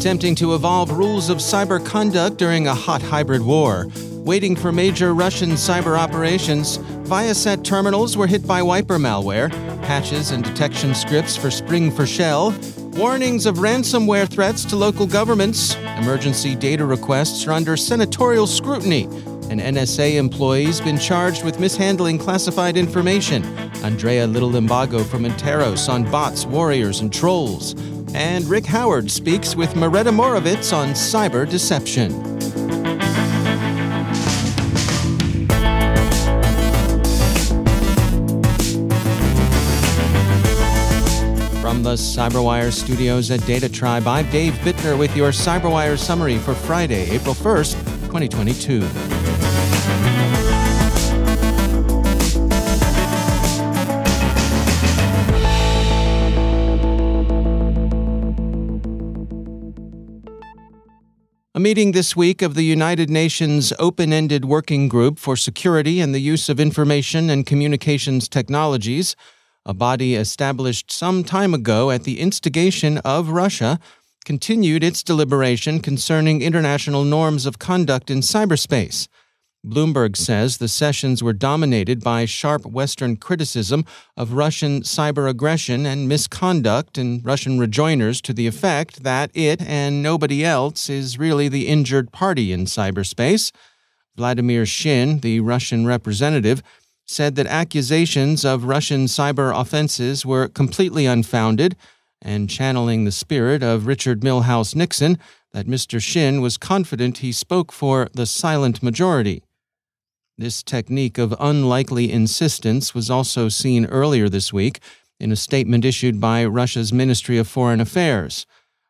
attempting to evolve rules of cyber conduct during a hot hybrid war. Waiting for major Russian cyber operations, Viasat terminals were hit by wiper malware, patches and detection scripts for Spring4shell, warnings of ransomware threats to local governments, emergency data requests are under senatorial scrutiny, an NSA employee's been charged with mishandling classified information. Andrea Little Limbago from Interos on bots, warriors, and trolls. And Rick Howard speaks with Maretta Morovitz on cyber deception. From the CyberWire studios at DataTribe, I'm Dave Bittner with your CyberWire summary for Friday, April 1st, 2022. Meeting this week of the United Nations Open Ended Working Group for Security and the Use of Information and Communications Technologies, a body established some time ago at the instigation of Russia, continued its deliberation concerning international norms of conduct in cyberspace. Bloomberg says the sessions were dominated by sharp Western criticism of Russian cyber aggression and misconduct, and Russian rejoinders to the effect that it and nobody else is really the injured party in cyberspace. Vladimir Shin, the Russian representative, said that accusations of Russian cyber offenses were completely unfounded, and channeling the spirit of Richard Milhous Nixon, that Mr. Shin was confident he spoke for the silent majority. This technique of unlikely insistence was also seen earlier this week in a statement issued by Russia's Ministry of Foreign Affairs.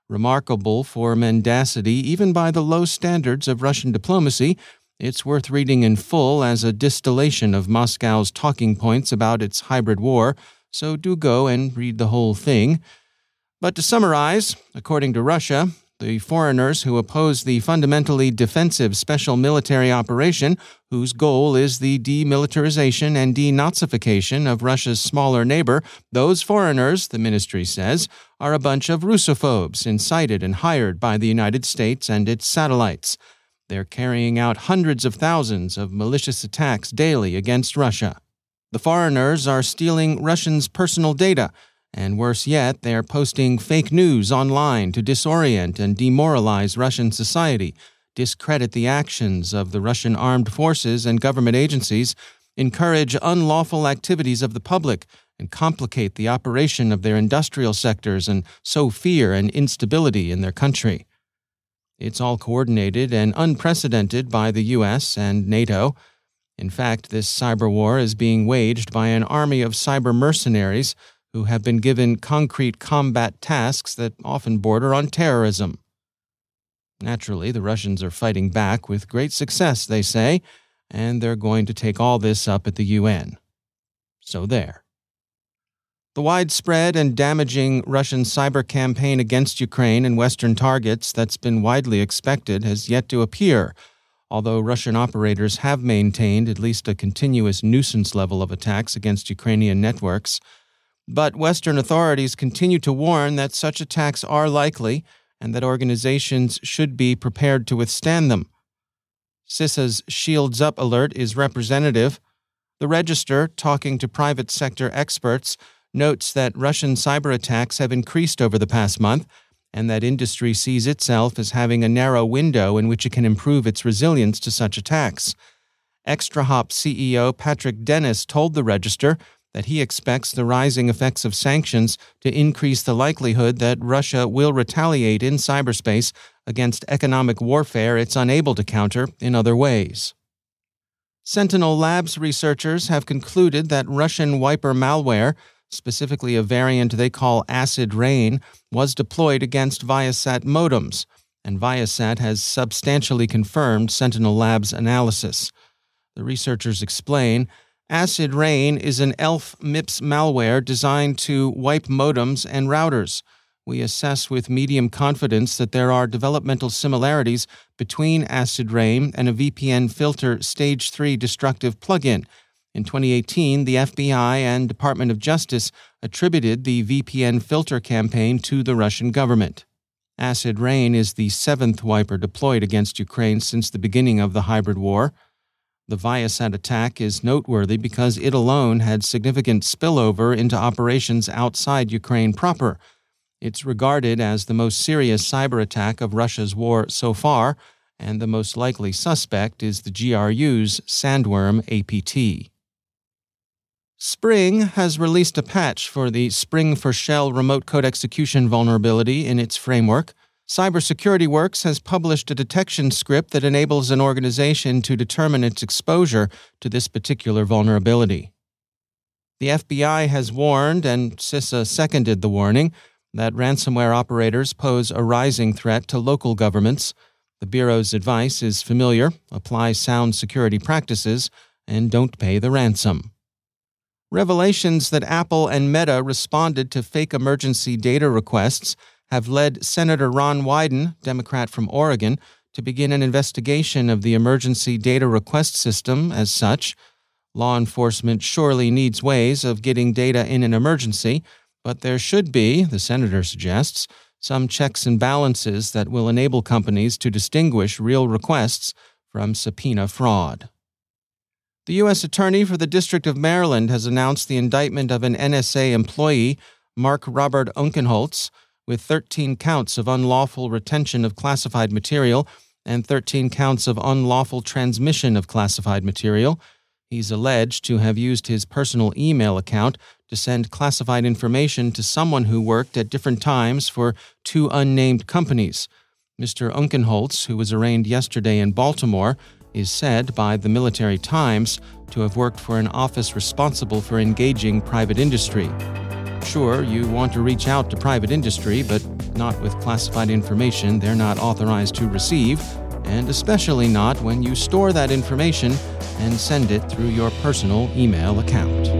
Remarkable for mendacity, even by the low standards of Russian diplomacy, it's worth reading in full as a distillation of Moscow's talking points about its hybrid war, so do go and read the whole thing. But to summarize, according to Russia, the foreigners who oppose the fundamentally defensive special military operation, whose goal is the demilitarization and denazification of Russia's smaller neighbor, those foreigners, the ministry says, are a bunch of Russophobes incited and hired by the United States and its satellites. They're carrying out hundreds of thousands of malicious attacks daily against Russia. The foreigners are stealing Russians' personal data and worse yet, they are posting fake news online to disorient and demoralize Russian society, discredit the actions of the Russian armed forces and government agencies, encourage unlawful activities of the public, and complicate the operation of their industrial sectors and sow fear and instability in their country. It's all coordinated and unprecedented by the US and NATO. In fact, this cyber war is being waged by an army of cyber mercenaries who have been given concrete combat tasks that often border on terrorism. Naturally, the Russians are fighting back with great success, they say, and they're going to take all this up at the UN. So there. The widespread and damaging Russian cyber campaign against Ukraine and Western targets that's been widely expected has yet to appear, although Russian operators have maintained at least a continuous nuisance level of attacks against Ukrainian networks. But Western authorities continue to warn that such attacks are likely and that organizations should be prepared to withstand them. CISA's Shields Up alert is representative. The Register, talking to private sector experts, notes that Russian cyber attacks have increased over the past month and that industry sees itself as having a narrow window in which it can improve its resilience to such attacks. ExtraHop CEO Patrick Dennis told the Register that he expects the rising effects of sanctions to increase the likelihood that Russia will retaliate in cyberspace against economic warfare it's unable to counter in other ways. Sentinel Labs researchers have concluded that Russian wiper malware, specifically a variant they call AcidRain, was deployed against Viasat modems, and Viasat has substantially confirmed Sentinel Labs' analysis. The researchers explain AcidRain is an ELF MIPS malware designed to wipe modems and routers. We assess with medium confidence that there are developmental similarities between AcidRain and a VPNFilter Stage 3 destructive plugin. In 2018, the FBI and Department of Justice attributed the VPNFilter campaign to the Russian government. AcidRain is the seventh wiper deployed against Ukraine since the beginning of the hybrid war. The Viasat attack is noteworthy because it alone had significant spillover into operations outside Ukraine proper. It's regarded as the most serious cyber attack of Russia's war so far, and the most likely suspect is the GRU's Sandworm APT. Spring has released a patch for the Spring4shell remote code execution vulnerability in its framework. Cybersecurity Works has published a detection script that enables an organization to determine its exposure to this particular vulnerability. The FBI has warned, and CISA seconded the warning, that ransomware operators pose a rising threat to local governments. The Bureau's advice is familiar apply sound security practices and don't pay the ransom. Revelations that Apple and Meta responded to fake emergency data requests have led Senator Ron Wyden, Democrat from Oregon, to begin an investigation of the emergency data request system as such. Law enforcement surely needs ways of getting data in an emergency, but there should be, the senator suggests, some checks and balances that will enable companies to distinguish real requests from subpoena fraud. The U.S. Attorney for the District of Maryland has announced the indictment of an NSA employee, Mark Robert Unkenholz, with 13 counts of unlawful retention of classified material and 13 counts of unlawful transmission of classified material. He's alleged to have used his personal email account to send classified information to someone who worked at different times for two unnamed companies. Mr. Unkenholz, who was arraigned yesterday in Baltimore, is said by the Military Times to have worked for an office responsible for engaging private industry. Sure, you want to reach out to private industry, but not with classified information they're not authorized to receive, and especially not when you store that information and send it through your personal email account.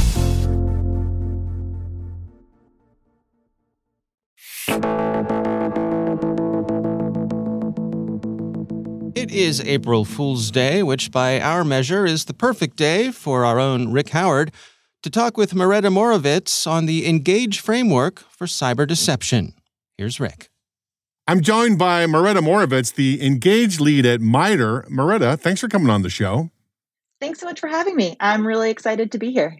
It is April Fool's Day, which by our measure is the perfect day for our own Rick Howard to talk with Maretta Morovitz on the Engage framework for cyber deception. Here's Rick. I'm joined by Maretta Morovitz, the Engage lead at MITRE. Maretta, thanks for coming on the show. Thanks so much for having me. I'm really excited to be here.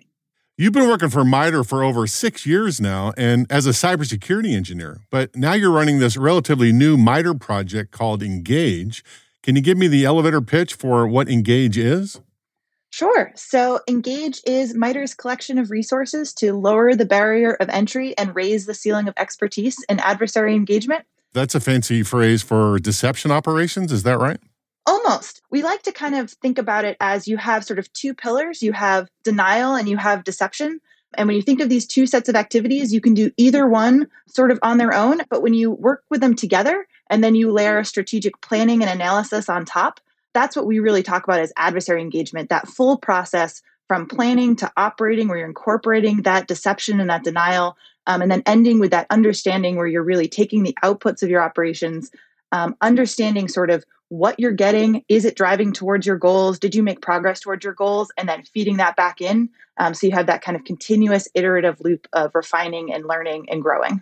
You've been working for MITRE for over six years now and as a cybersecurity engineer, but now you're running this relatively new MITRE project called Engage. Can you give me the elevator pitch for what Engage is? Sure. So, Engage is MITRE's collection of resources to lower the barrier of entry and raise the ceiling of expertise in adversary engagement. That's a fancy phrase for deception operations. Is that right? Almost. We like to kind of think about it as you have sort of two pillars you have denial and you have deception. And when you think of these two sets of activities, you can do either one sort of on their own. But when you work with them together and then you layer strategic planning and analysis on top, that's what we really talk about as adversary engagement that full process from planning to operating where you're incorporating that deception and that denial um, and then ending with that understanding where you're really taking the outputs of your operations um, understanding sort of what you're getting. Is it driving towards your goals? Did you make progress towards your goals? And then feeding that back in um, so you have that kind of continuous iterative loop of refining and learning and growing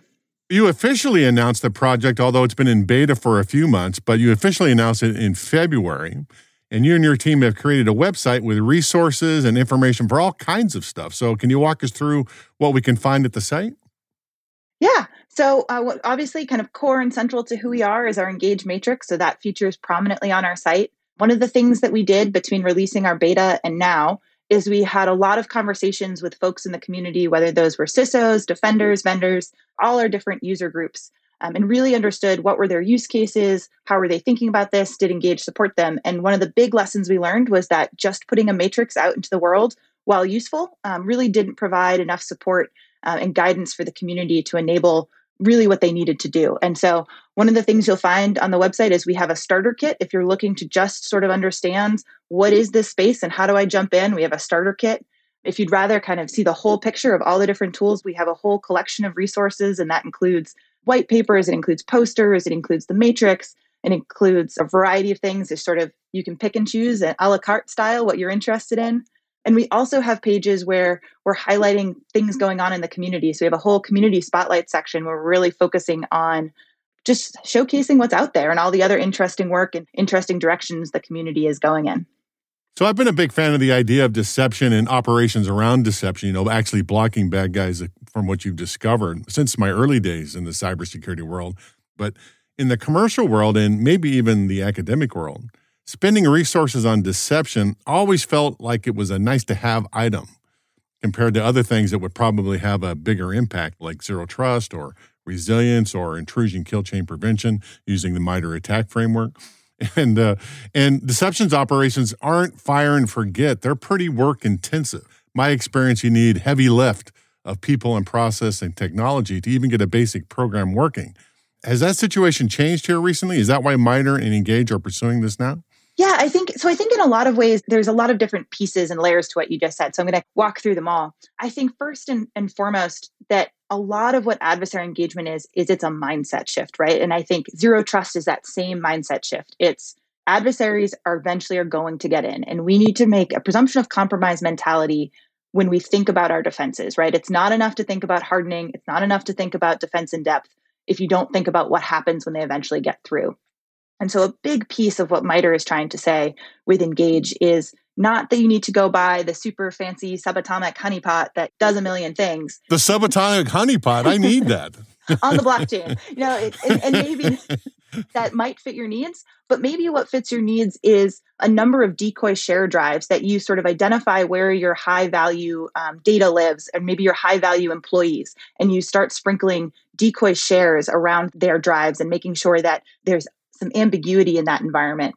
you officially announced the project, although it's been in beta for a few months, but you officially announced it in February. And you and your team have created a website with resources and information for all kinds of stuff. So, can you walk us through what we can find at the site? Yeah. So, uh, obviously, kind of core and central to who we are is our Engage Matrix. So, that features prominently on our site. One of the things that we did between releasing our beta and now is we had a lot of conversations with folks in the community, whether those were CISOs, defenders, vendors, all our different user groups, um, and really understood what were their use cases, how were they thinking about this, did Engage support them? And one of the big lessons we learned was that just putting a matrix out into the world, while useful, um, really didn't provide enough support uh, and guidance for the community to enable really what they needed to do. And so, one of the things you'll find on the website is we have a starter kit. If you're looking to just sort of understand what is this space and how do I jump in, we have a starter kit. If you'd rather kind of see the whole picture of all the different tools, we have a whole collection of resources, and that includes white papers, it includes posters, it includes the matrix, it includes a variety of things. It's sort of you can pick and choose an a la carte style what you're interested in. And we also have pages where we're highlighting things going on in the community. So we have a whole community spotlight section where we're really focusing on just showcasing what's out there and all the other interesting work and interesting directions the community is going in. So I've been a big fan of the idea of deception and operations around deception, you know, actually blocking bad guys from what you've discovered since my early days in the cybersecurity world. But in the commercial world and maybe even the academic world, spending resources on deception always felt like it was a nice to have item compared to other things that would probably have a bigger impact, like zero trust or resilience or intrusion kill chain prevention using the MITRE ATT&CK framework. And uh, and deceptions operations aren't fire and forget; they're pretty work intensive. My experience, you need heavy lift of people and process and technology to even get a basic program working. Has that situation changed here recently? Is that why MITRE and Engage are pursuing this now? Yeah, I think so. I think in a lot of ways, there's a lot of different pieces and layers to what you just said. So I'm going to walk through them all. I think first and, and foremost, that a lot of what adversary engagement is, is it's a mindset shift, right? And I think zero trust is that same mindset shift. It's adversaries are eventually are going to get in, and we need to make a presumption of compromise mentality when we think about our defenses, right? It's not enough to think about hardening. It's not enough to think about defense in depth if you don't think about what happens when they eventually get through. And so, a big piece of what MITRE is trying to say with Engage is not that you need to go buy the super fancy subatomic honeypot that does a million things. The subatomic honeypot, I need that. on the blockchain. You know, it, and, and maybe that might fit your needs, but maybe what fits your needs is a number of decoy share drives that you sort of identify where your high value um, data lives and maybe your high value employees. And you start sprinkling decoy shares around their drives and making sure that there's some ambiguity in that environment.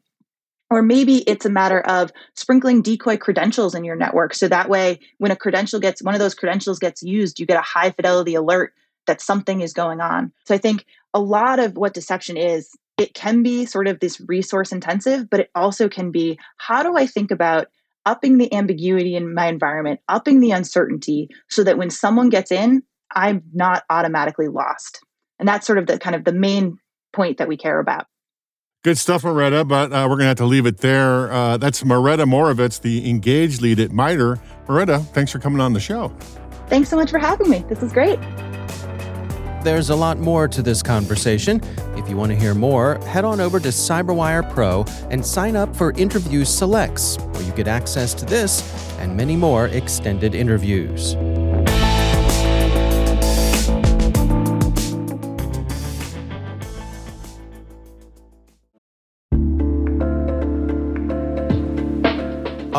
Or maybe it's a matter of sprinkling decoy credentials in your network. So that way, when a credential gets, one of those credentials gets used, you get a high fidelity alert that something is going on. So I think a lot of what deception is, it can be sort of this resource intensive, but it also can be how do I think about upping the ambiguity in my environment, upping the uncertainty so that when someone gets in, I'm not automatically lost. And that's sort of the kind of the main point that we care about. Good stuff, Maretta, but uh, we're going to have to leave it there. Uh, that's Maretta Morovitz, the engaged lead at MITRE. Maretta, thanks for coming on the show. Thanks so much for having me. This is great. There's a lot more to this conversation. If you want to hear more, head on over to CyberWire Pro and sign up for Interview Selects, where you get access to this and many more extended interviews.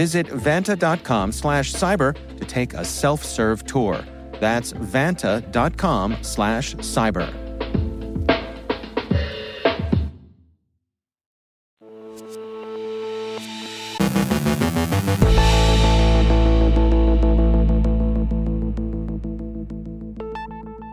Visit vanta.com slash cyber to take a self-serve tour. That's vanta.com slash cyber.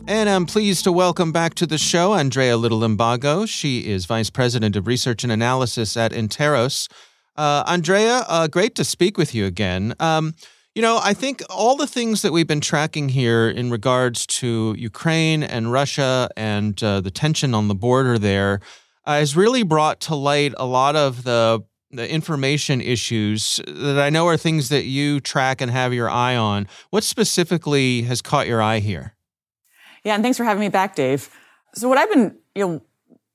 And I'm pleased to welcome back to the show Andrea Little Limbago. She is Vice President of Research and Analysis at Interos. Uh, Andrea, uh, great to speak with you again. Um, you know, I think all the things that we've been tracking here in regards to Ukraine and Russia and uh, the tension on the border there uh, has really brought to light a lot of the the information issues that I know are things that you track and have your eye on. What specifically has caught your eye here? Yeah, and thanks for having me back, Dave. So what I've been, you know,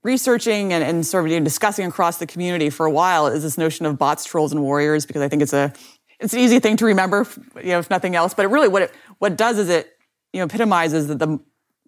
researching and, and sort of you know, discussing across the community for a while is this notion of bots, trolls, and warriors because I think it's a it's an easy thing to remember, you know, if nothing else. But it really what it what it does is it you know epitomizes the, the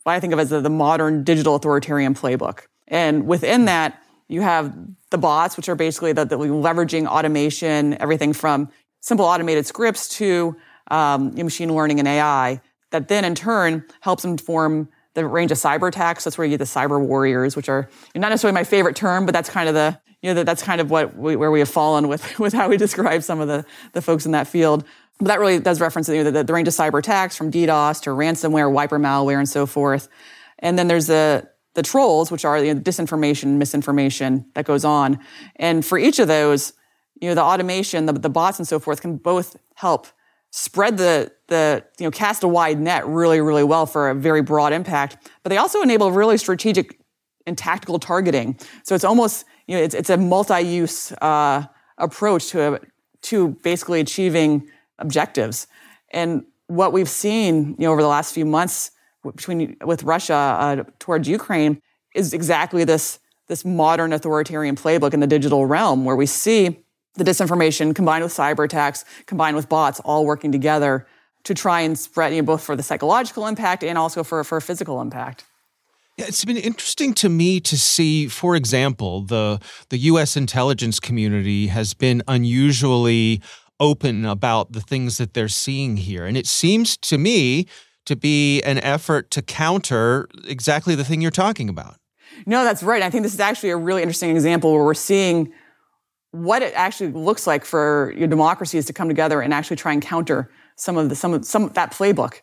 what I think of as the, the modern digital authoritarian playbook, and within that you have the bots, which are basically the, the leveraging automation, everything from simple automated scripts to um, machine learning and AI that then in turn helps inform the range of cyber attacks. That's where you get the cyber warriors, which are not necessarily my favorite term, but that's kind of the you know that's kind of what we, where we have fallen with with how we describe some of the the folks in that field. But that really does reference you know, the, the range of cyber attacks from DDoS to ransomware, wiper malware, and so forth. And then there's the the trolls, which are you know, disinformation, misinformation that goes on. And for each of those, you know, the automation, the, the bots, and so forth can both help spread the the you know cast a wide net really really well for a very broad impact but they also enable really strategic and tactical targeting. So it's almost you know it's, it's a multi-use uh, approach to a, to basically achieving objectives. And what we've seen you know over the last few months between with Russia uh, towards Ukraine is exactly this this modern authoritarian playbook in the digital realm where we see the disinformation combined with cyber attacks, combined with bots, all working together to try and spread, you know, both for the psychological impact and also for, for physical impact. Yeah, it's been interesting to me to see, for example, the the U.S. intelligence community has been unusually open about the things that they're seeing here, and it seems to me to be an effort to counter exactly the thing you're talking about. No, that's right. I think this is actually a really interesting example where we're seeing what it actually looks like for your democracies to come together and actually try and counter some of the some of some that playbook.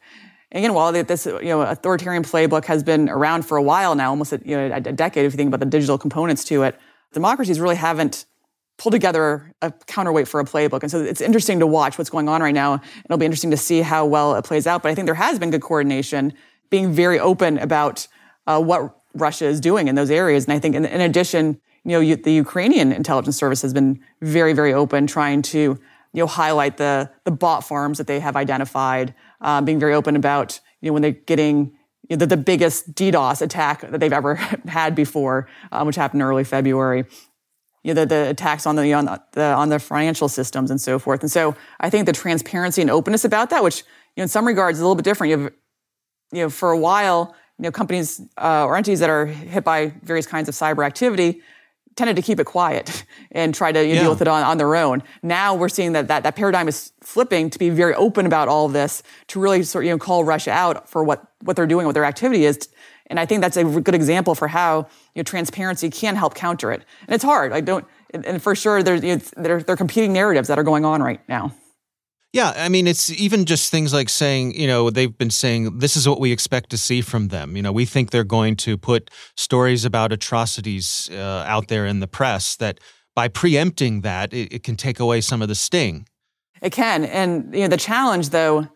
And again, while this you know authoritarian playbook has been around for a while now, almost a, you know, a decade, if you think about the digital components to it, democracies really haven't pulled together a counterweight for a playbook. And so it's interesting to watch what's going on right now. It'll be interesting to see how well it plays out. But I think there has been good coordination, being very open about uh, what Russia is doing in those areas. And I think in, in addition, you know, the Ukrainian intelligence service has been very, very open, trying to, you know, highlight the the bot farms that they have identified, um, being very open about, you know, when they're getting you know, the, the biggest DDoS attack that they've ever had before, um, which happened early February. You know, the, the attacks on the, on the on the financial systems and so forth. And so I think the transparency and openness about that, which you know, in some regards is a little bit different. You have, you know, for a while, you know, companies uh, or entities that are hit by various kinds of cyber activity tended to keep it quiet and try to you know, Yeah. deal with it on, on their own. Now we're seeing that, that that paradigm is flipping to be very open about all of this, to really sort of you know, call Russia out for what, what they're doing, what their activity is. And I think that's a good example for how you know, transparency can help counter it. And it's hard. I don't, and- and for sure, there's you know, there, there are competing narratives that are going on right now. Yeah, I mean, it's even just things like saying, you know, they've been saying this is what we expect to see from them. You know, we think they're going to put stories about atrocities uh, out there in the press that by preempting that, it, it can take away some of the sting. It can, and you know the challenge though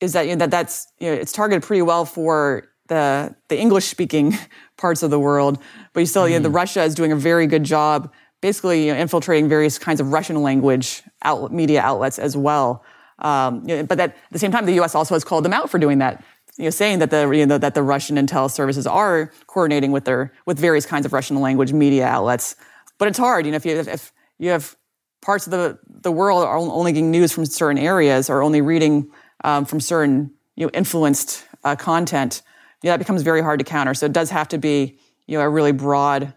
is that you know that that's you know it's targeted pretty well for the the English speaking parts of the world, but you still you know the Russia is doing a very good job basically you know, infiltrating various kinds of Russian language media outlets as well. Um, you know, but that, at the same time, the U.S. also has called them out for doing that. You know, saying that the you know that the Russian intel services are coordinating with their with various kinds of Russian language media outlets. But it's hard, you know, if you if you have parts of the the world are only getting news from certain areas or only reading um, from certain you know influenced uh, content, you know, that becomes very hard to counter. So it does have to be you know a really broad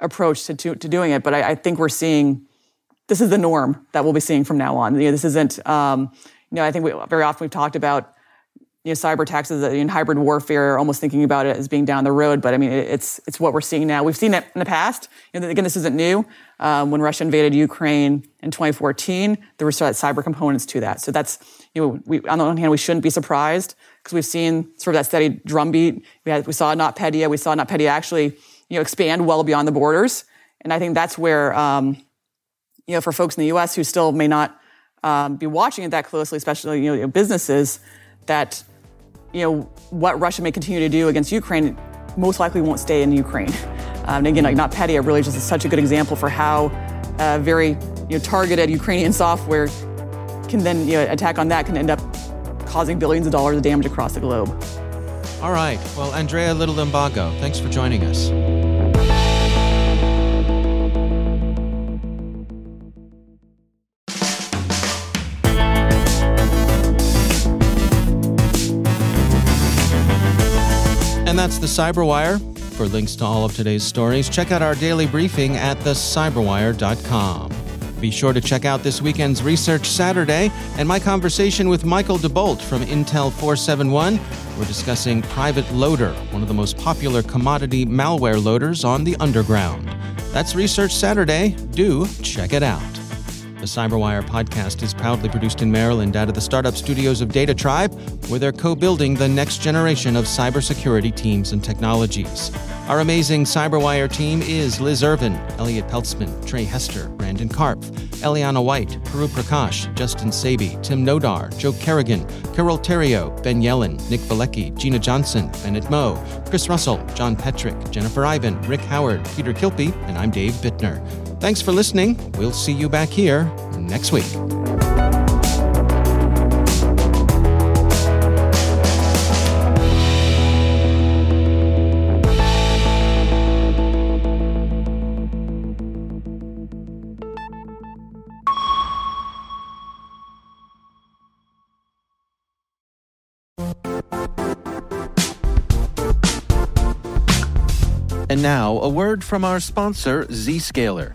approach to to, to doing it. But I, I think we're seeing this is the norm that we'll be seeing from now on. You know, this isn't, um, you know, I think we, very often we've talked about, you know, cyber attacks as a- in hybrid warfare, almost thinking about it as being down the road. But I mean, it, it's it's what we're seeing now. We've seen it in the past. You know, again, this isn't new. Um, when Russia invaded Ukraine in 2014, there were sort of cyber components to that. So that's, you know, we, on the one hand, we shouldn't be surprised because we've seen sort of that steady drumbeat. We had, we saw NotPetya. We saw NotPetya actually, you know, expand well beyond the borders. And I think that's where, um, you know, for folks in the U.S. who still may not um, be watching it that closely, especially you know businesses, that you know what Russia may continue to do against Ukraine most likely won't stay in Ukraine. Um, and again, like NotPetya, really just is such a good example for how uh, very you know targeted Ukrainian software can then you know attack on that can end up causing billions of dollars of damage across the globe. All right. Well, Andrea Little Limbago, thanks for joining us. That's the Cyberwire. For links to all of today's stories, check out our daily briefing at thecyberwire.com. Be sure to check out this weekend's Research Saturday and my conversation with Michael DeBolt from Intel 471. We're discussing Private Loader, one of the most popular commodity malware loaders on the underground. That's Research Saturday. Do check it out. The Cyberwire podcast is proudly produced in Maryland out of the startup studios of DataTribe, where they're co building the next generation of cybersecurity teams and technologies. Our amazing Cyberwire team is Liz Irvin, Elliot Peltzman, Trey Hester, Brandon Karpf, Eliana White, Puru Prakash, Justin Sabie, Tim Nodar, Joe Carrigan, Carole Theriault, Ben Yelin, Nick Veliky, Gina Johnson, Bennett Moe, Chris Russell, John Petrik, Jennifer Eiben, Rick Howard, Peter Kilpe, and I'm Dave Bittner. Thanks for listening. We'll see you back here next week. And now, a word from our sponsor, Zscaler,